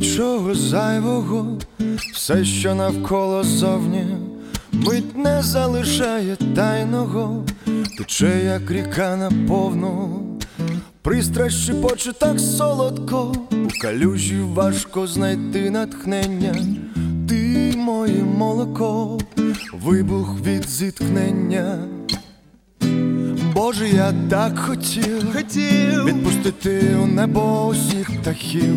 нічого зайвого, все, що навколо зовні, мить не залишає тайного, тече, як ріка наповну, пристрасть шепоче так солодко, у калюжі важко знайти натхнення, ти моє молоко, вибух від зіткнення. Боже, я так хотів, хотів відпустити у небо усіх птахів.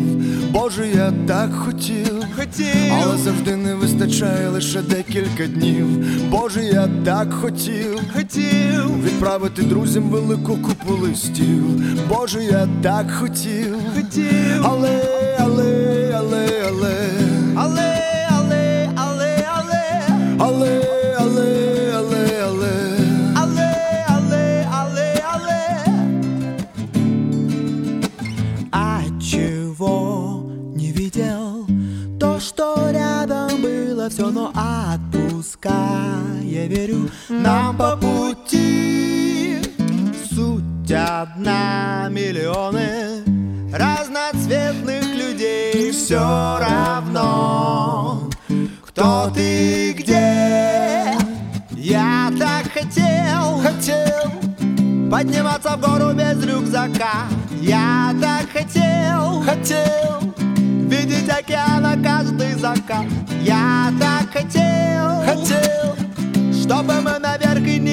Боже, я так хотів, хотів, але завжди не вистачає лише декілька днів. Боже, я так хотів, хотів, відправити друзям велику купу листів. Боже, я так хотів, хотів, але, нам по пути Суть одна, миллионы разноцветных людей. Все равно, кто ты где. Я так хотел, Хотел, Подниматься в гору без рюкзака. Я так хотел хотел, Видеть океана каждый закат. Я так хотел хотел, Чтобы мы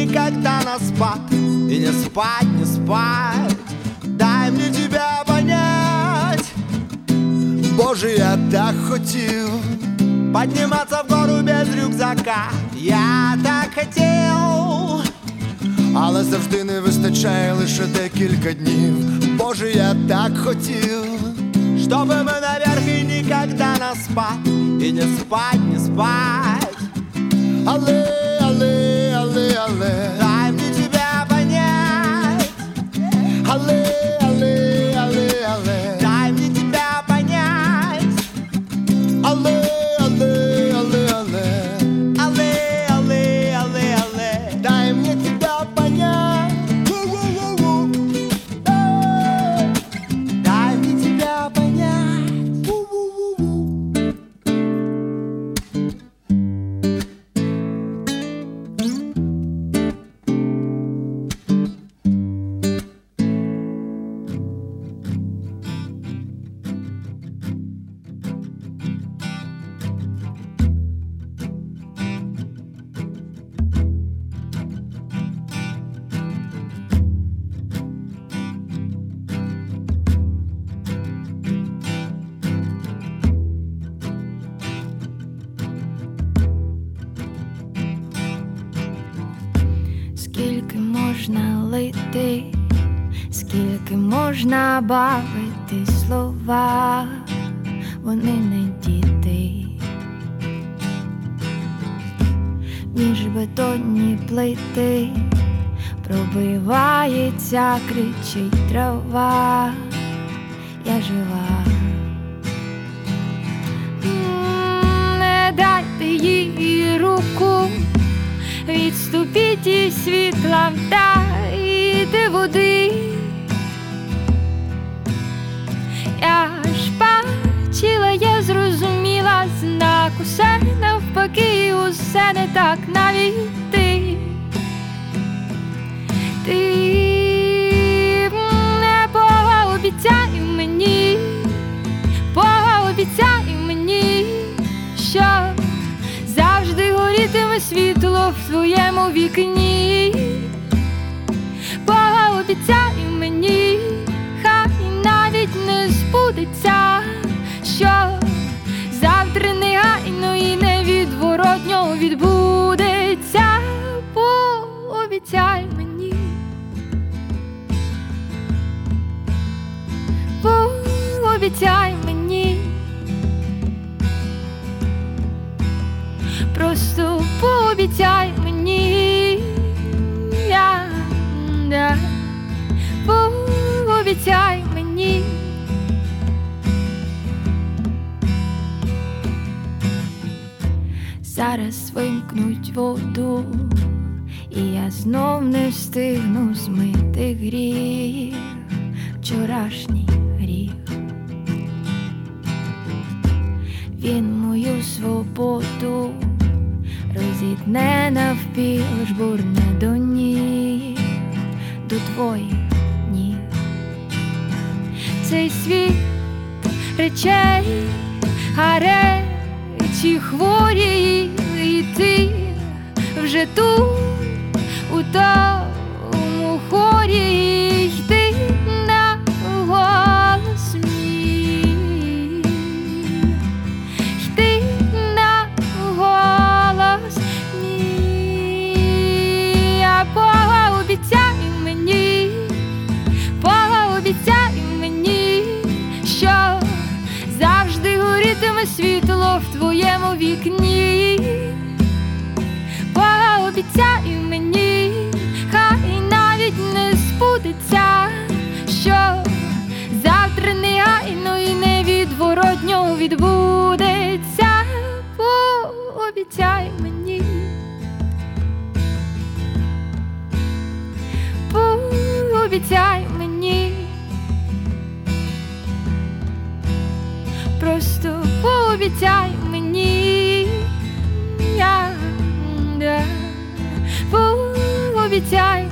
никогда на спад И не спать, не спать Дай мне тебя понять Боже, я так хотів. Подниматься в гору без рюкзака Я так хотел Але завжди не вистачає лише декілька днів. Боже, я так хотів, Чтобы мы наверх и никогда на спад И не спать, не спать але, way I live. Бавити слова, вони не діти. Між бетонні плити пробивається, кричить трава, я жива. Не дайте їй руку, відступіть і світла вдайте води. Навпаки, усе не так навіть ти. Ти не пообіцяй мені, пообіцяй мені, що завжди горітиме світло в твоєму вікні. Пообіцяй мені, хай навіть не збудеться, що завтра негайно і невідворотньо відбудеться. Пообіцяй мені. Пообіцяй мені. Просто пообіцяй мені, я, я, пообіцяй Зараз вимкнуть воду, і я знов не встигну змити гріх, вчорашній гріх. Він мою свободу, розітне навпіл жбурне до ніг, до твоїх ніг. Цей світ речей, гаречі хворі, і ти вже тут у тому хорі. Йти на голос мій, йти на голос мій, а пообіцяй мені, пообіцяй мені, що завжди горітиме світло в твоєму вікні. Пообіцяй мені, хай навіть не збудеться, що завтра негайно і невідворотньо відбудеться. Пообіцяй мені. Пообіцяй мені. Просто пообіцяй пообіцяй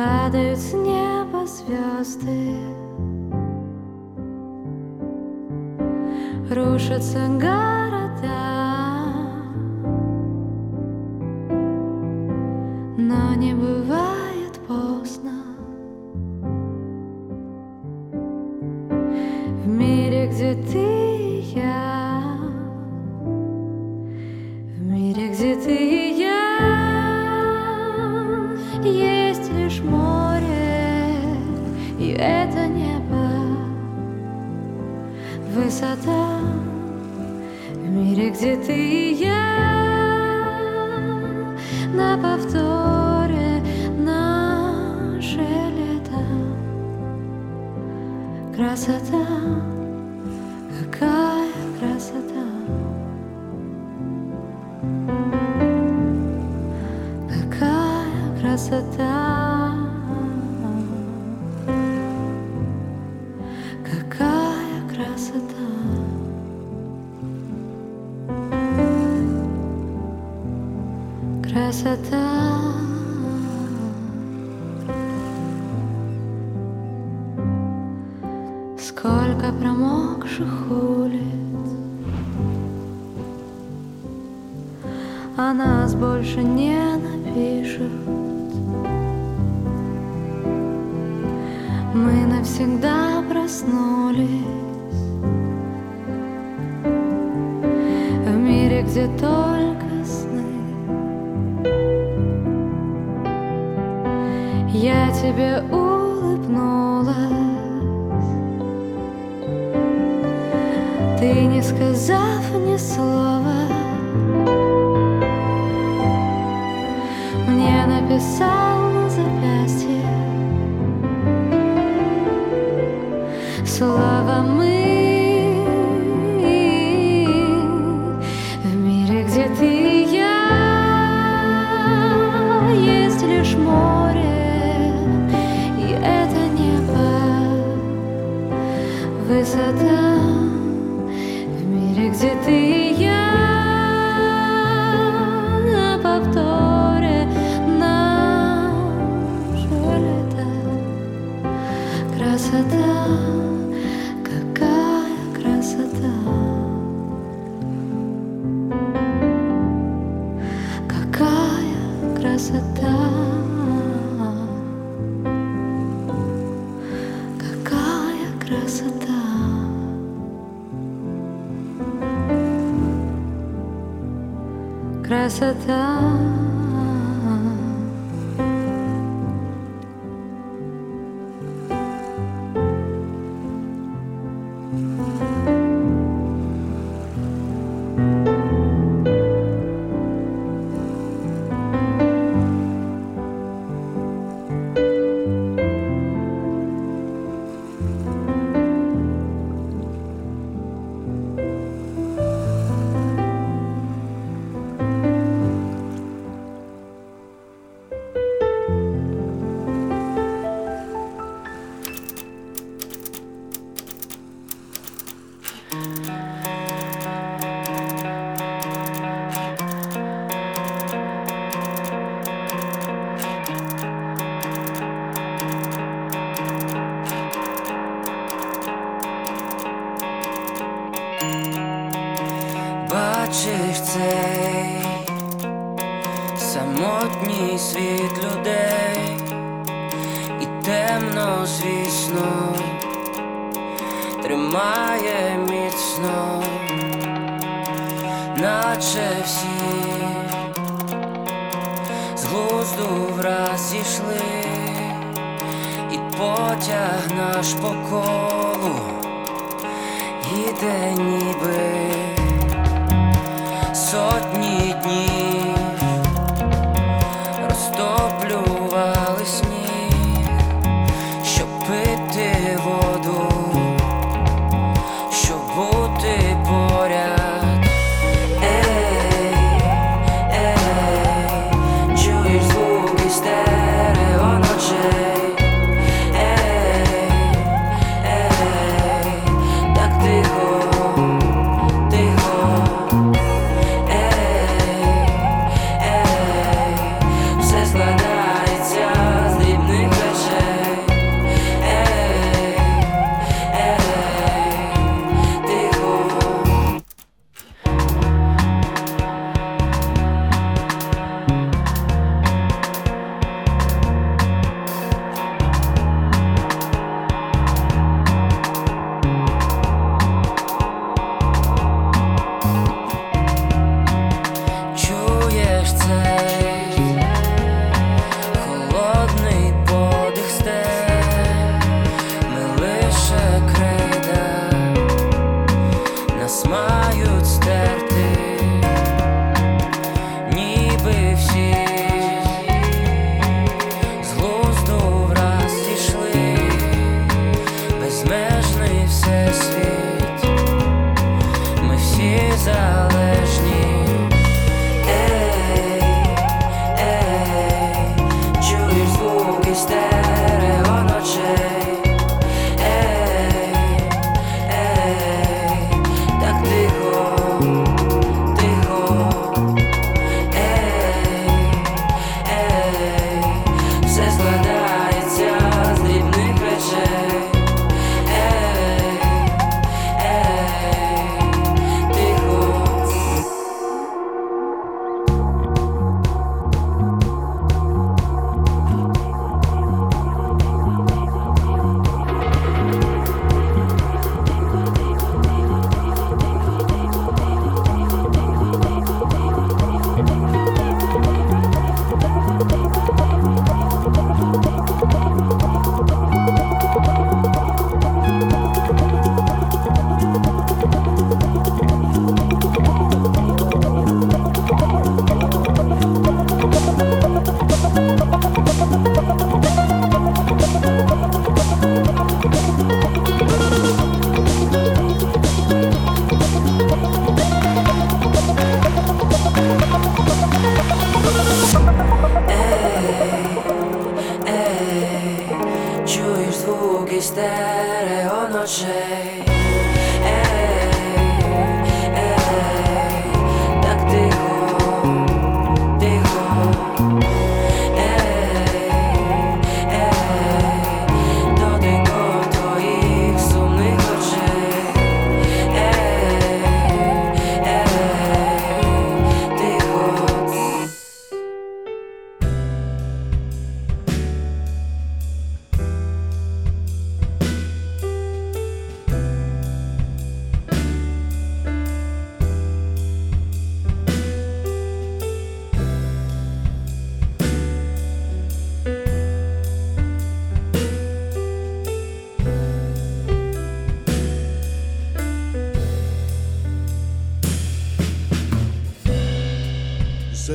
Падают с неба звезды. Рушатся горы больше нет. So. Сотній світ людей, і темно, звісно, тримає міцно, наче всі з глузду враз зійшли, і потяг наш по колу їде ніби сотні днів. kiss that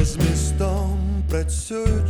змістом працюючи,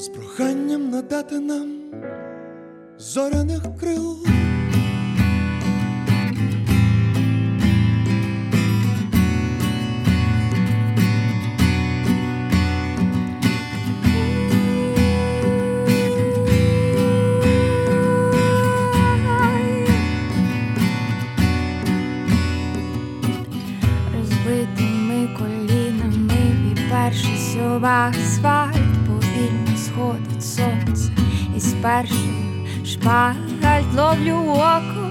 з проханням надати нам зоряних крил. Розбитими колінами відпершись об асфальт, сходить сонце, і з першим шпагальт ловлю око,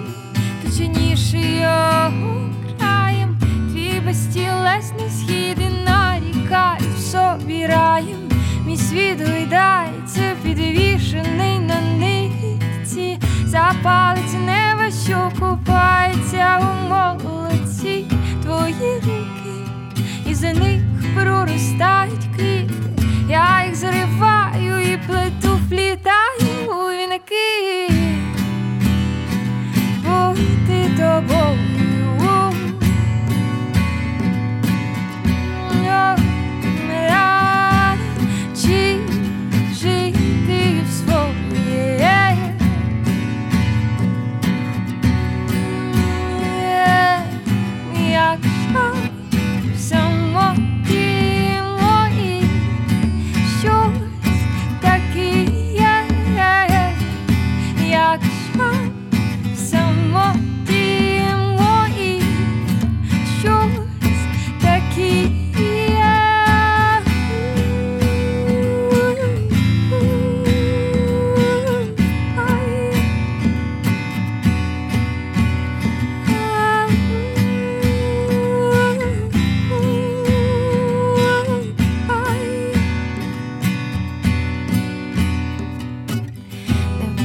точніше його краєм, твій безтілесний схід і нарікає в собі раєм, мій світ гойдається, підвішений на нитці, запалиться неба, що купається у молоці твої руки, і за них проростають квіти. Я їх зриваю плету,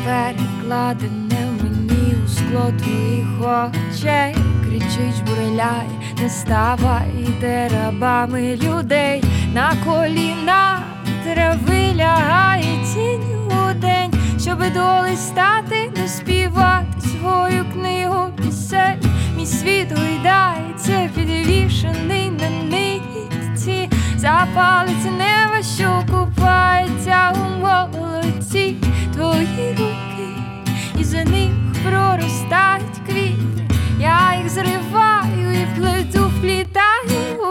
Перекладене мені у скло твоїх очей, кричить, жбурляє, не ставай рабами людей. На коліна трави лягає тінь у день, щоби доли стати, доспівати свою книгу пісень. Мій світ гойдається, підвішений на нитці, запалиться неба, що купається у молоці твої руки, і за них проростають квіти. Я їх зриваю і плету, вплітаю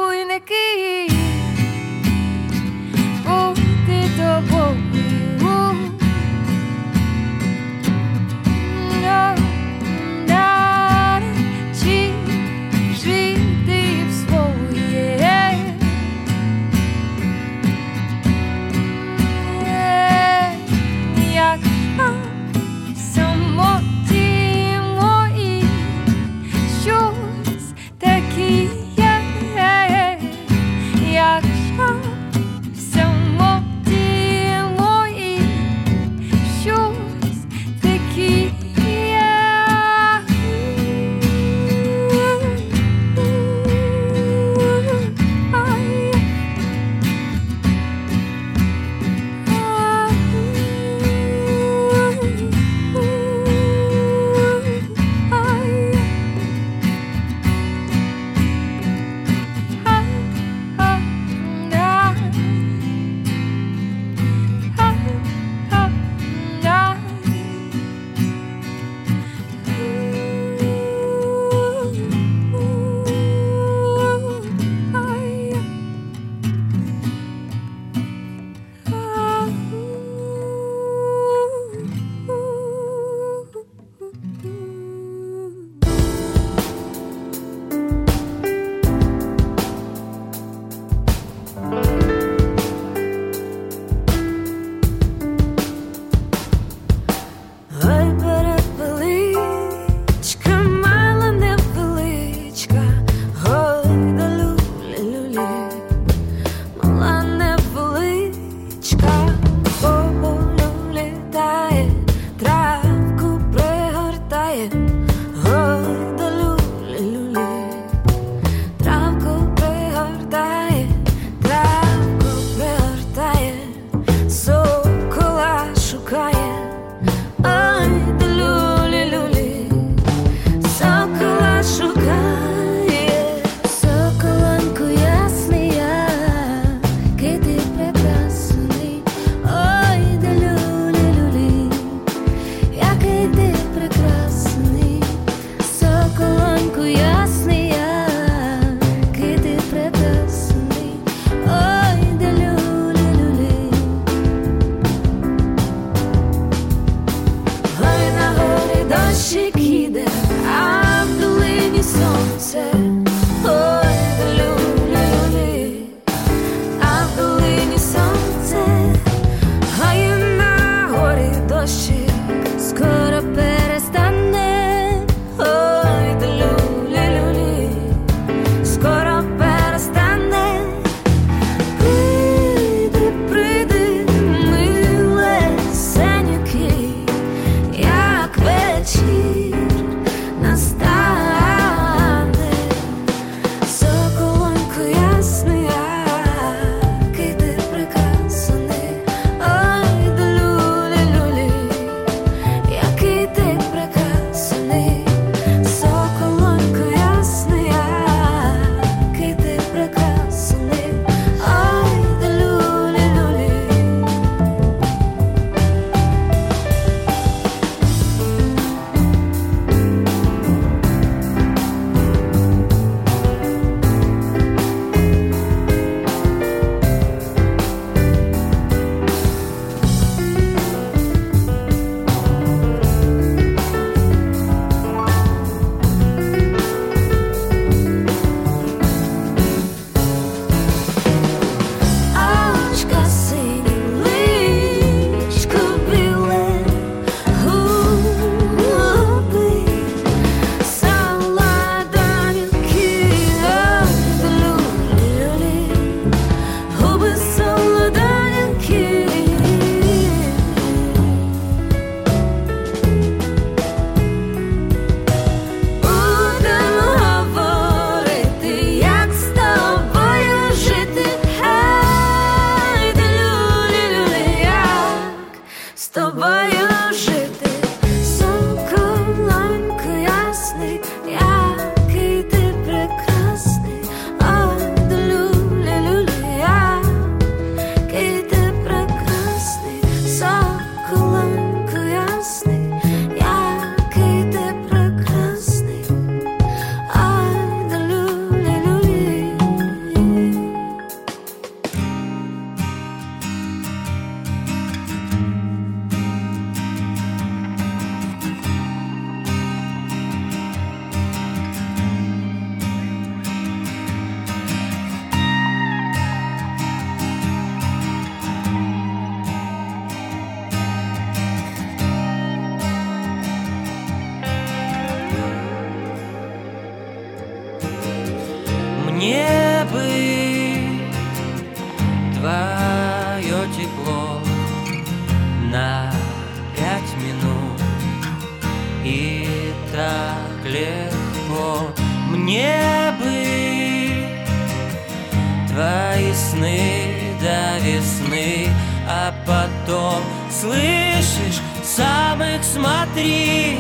слышишь, сам их смотри.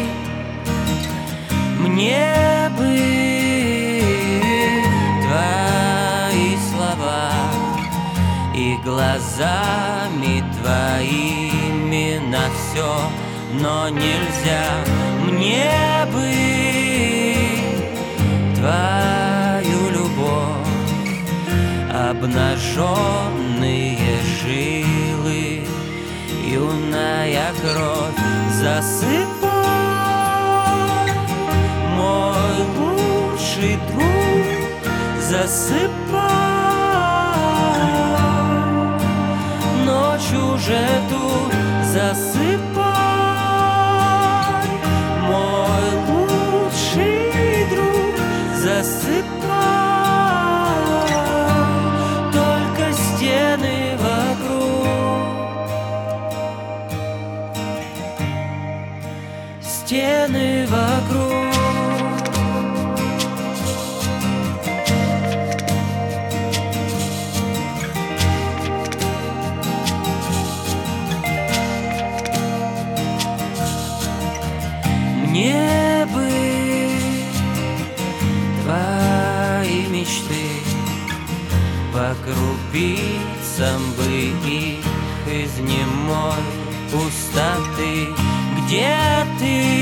Мне бы твои слова И глазами твоими на все Но нельзя. Мне бы Твою любовь Обнаженные жилы Юная кровь засыпай Мой лучший друг засыпай Ночь уже тут засыпай Вокруг. Мне бы твои мечты. Крупицам бы их из немой пустоты. Где ты?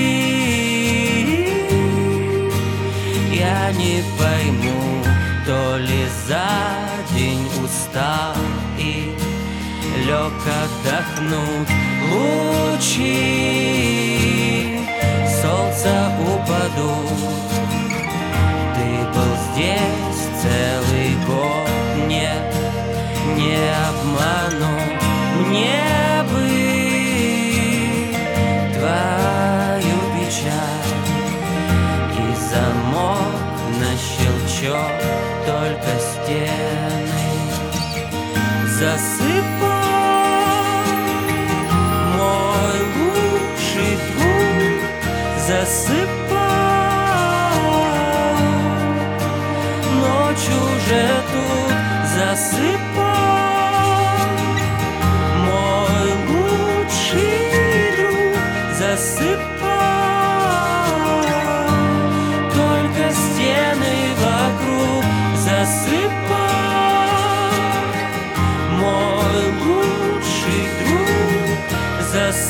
Не пойму, то ли за день устал и лег отдохнуть лучи солнца упадут. Ты был здесь целый год, нет, не обману мне щелчок только стены. Засыпай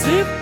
засыпай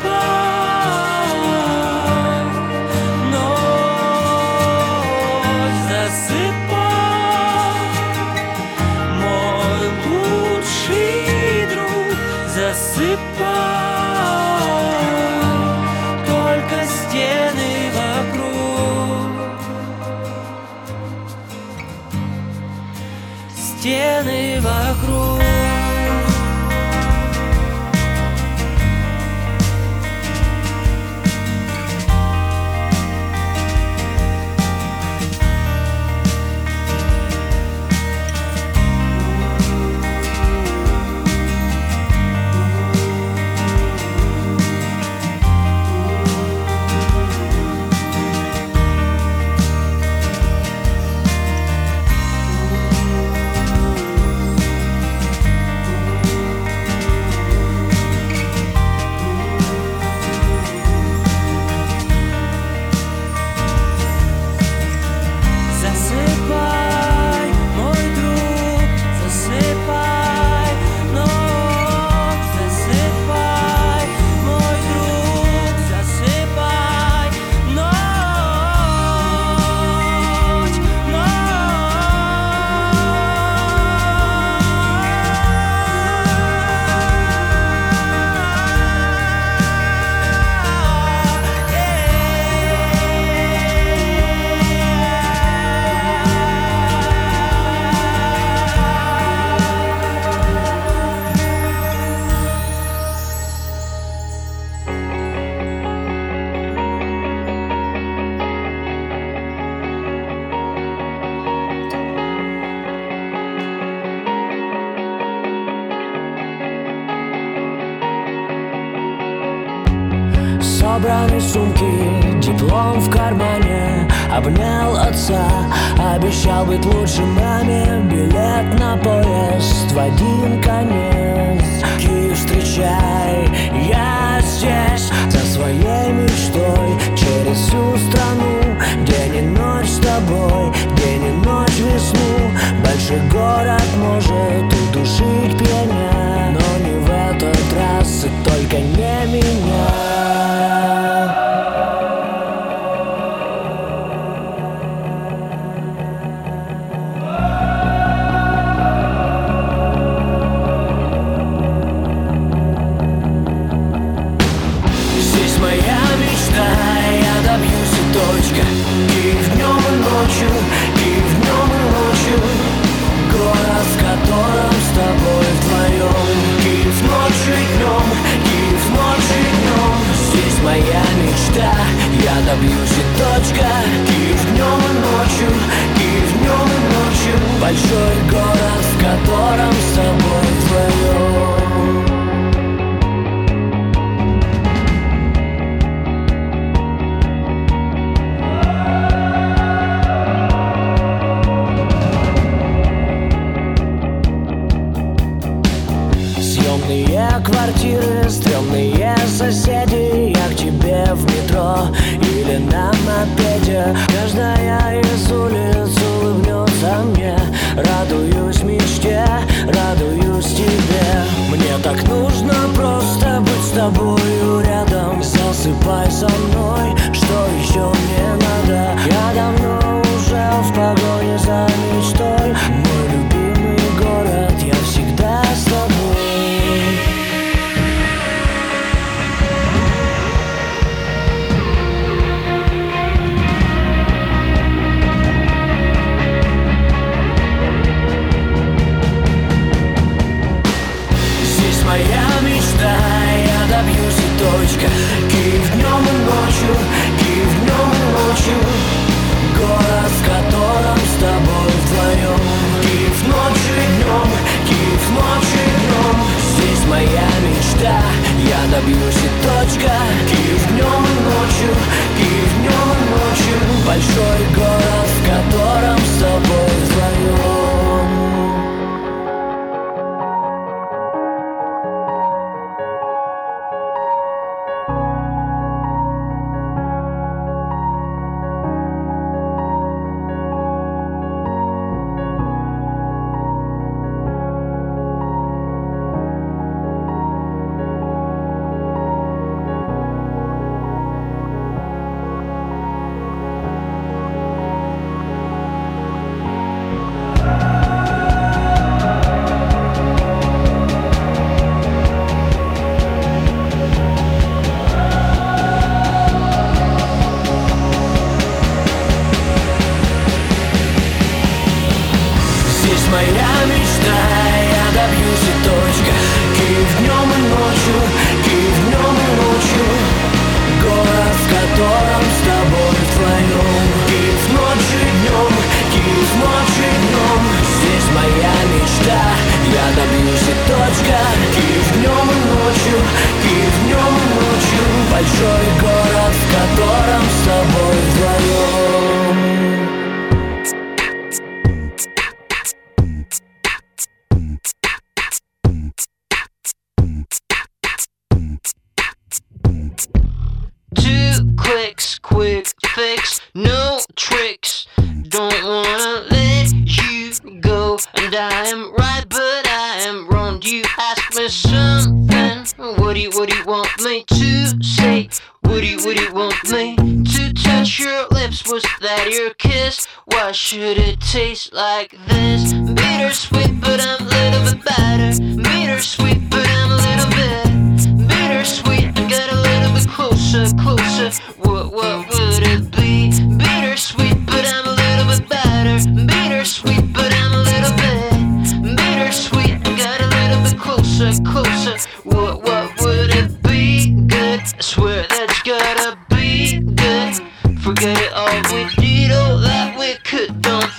should it taste like this? Bittersweet, but I'm a little bit better. Bittersweet, but I'm a little bit. Bittersweet, I got a little bit closer, closer. What, what would it be? Bittersweet, but I'm a little bit better. Bittersweet, but I'm a little bit. Bittersweet, I got a little bit closer, closer. What, what would it be? Good, I swear that's gotta be good. Forget it all, we did all that we could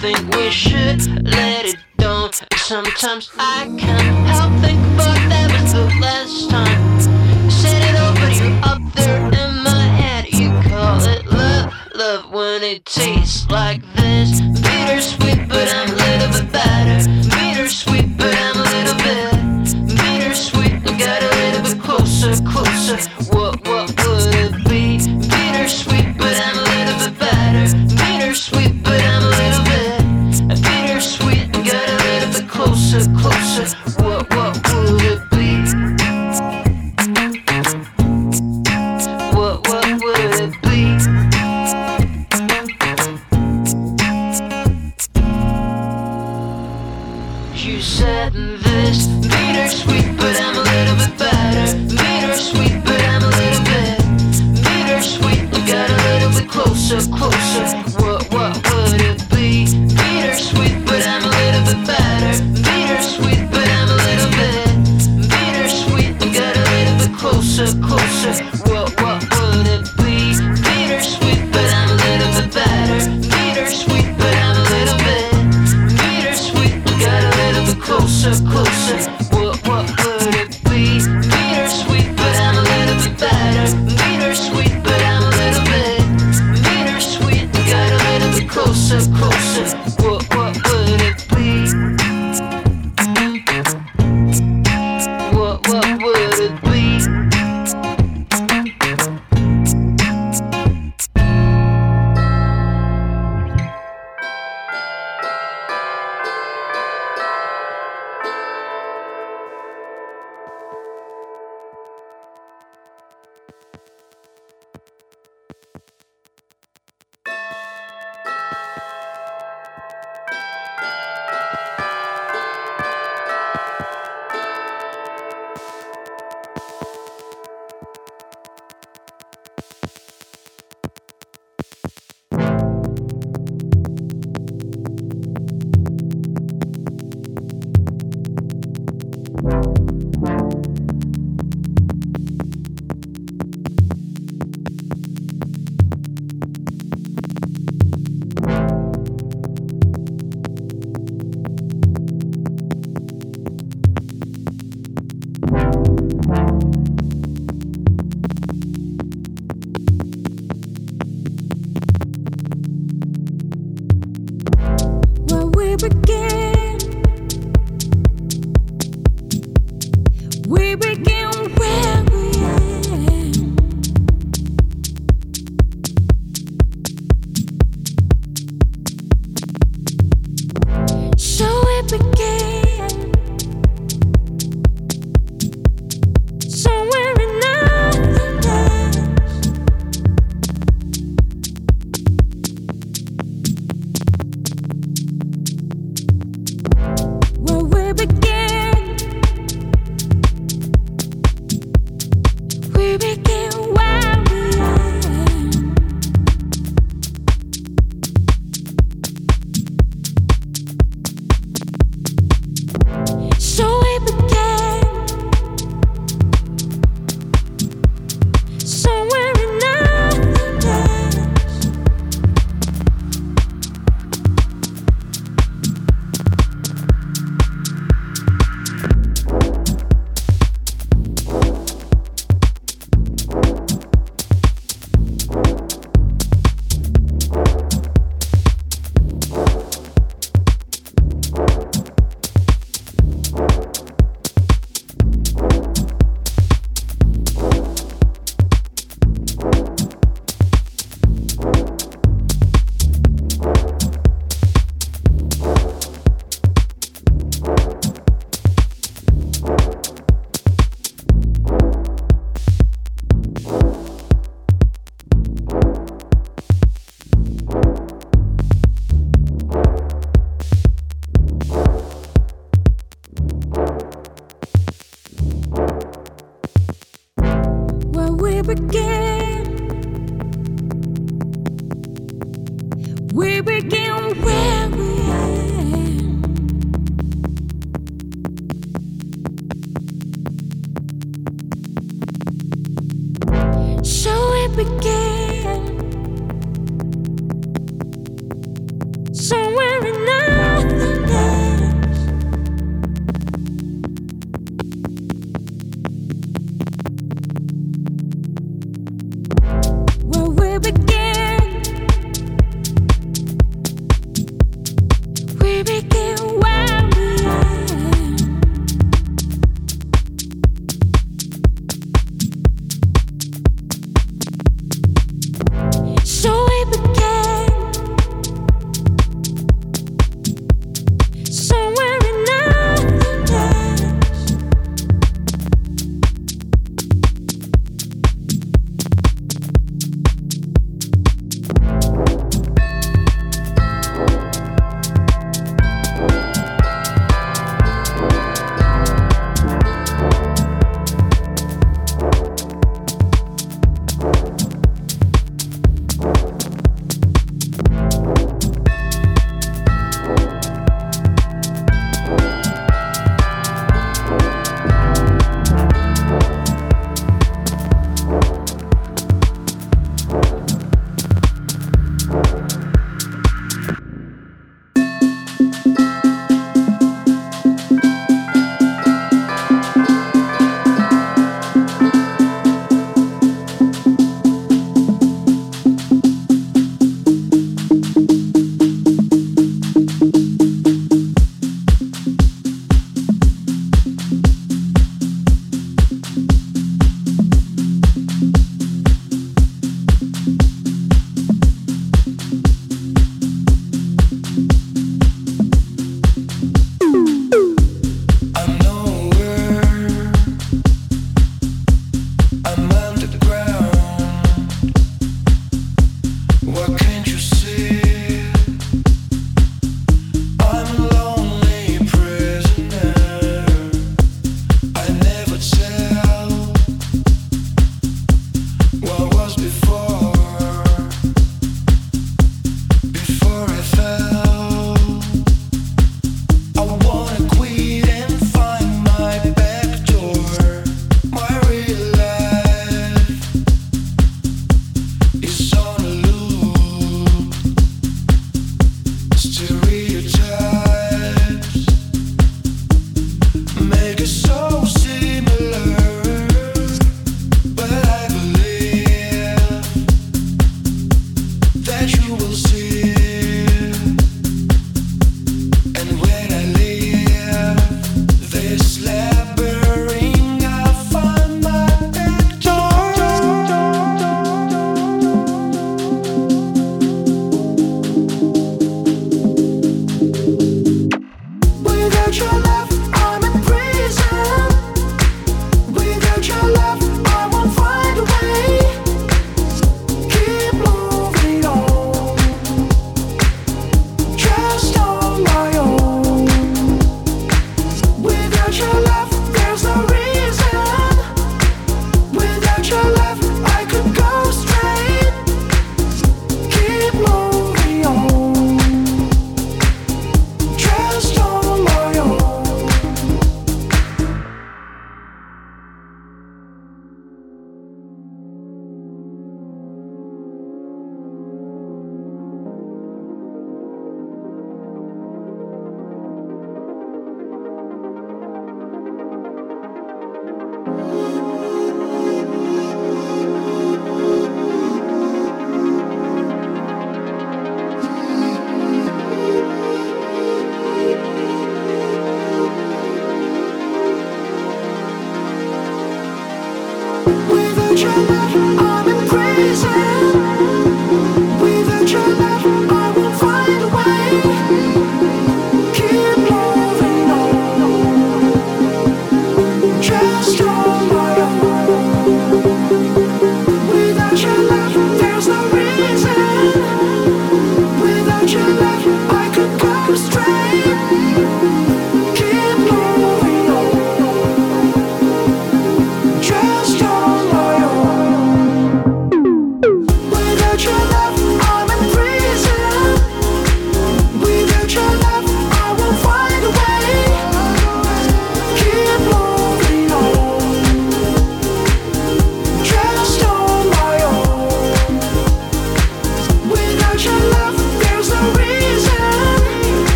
think we should let it go. Sometimes I can't help think about that was the last time. Said it all, but you up there in my head. You call it love, love when it tastes like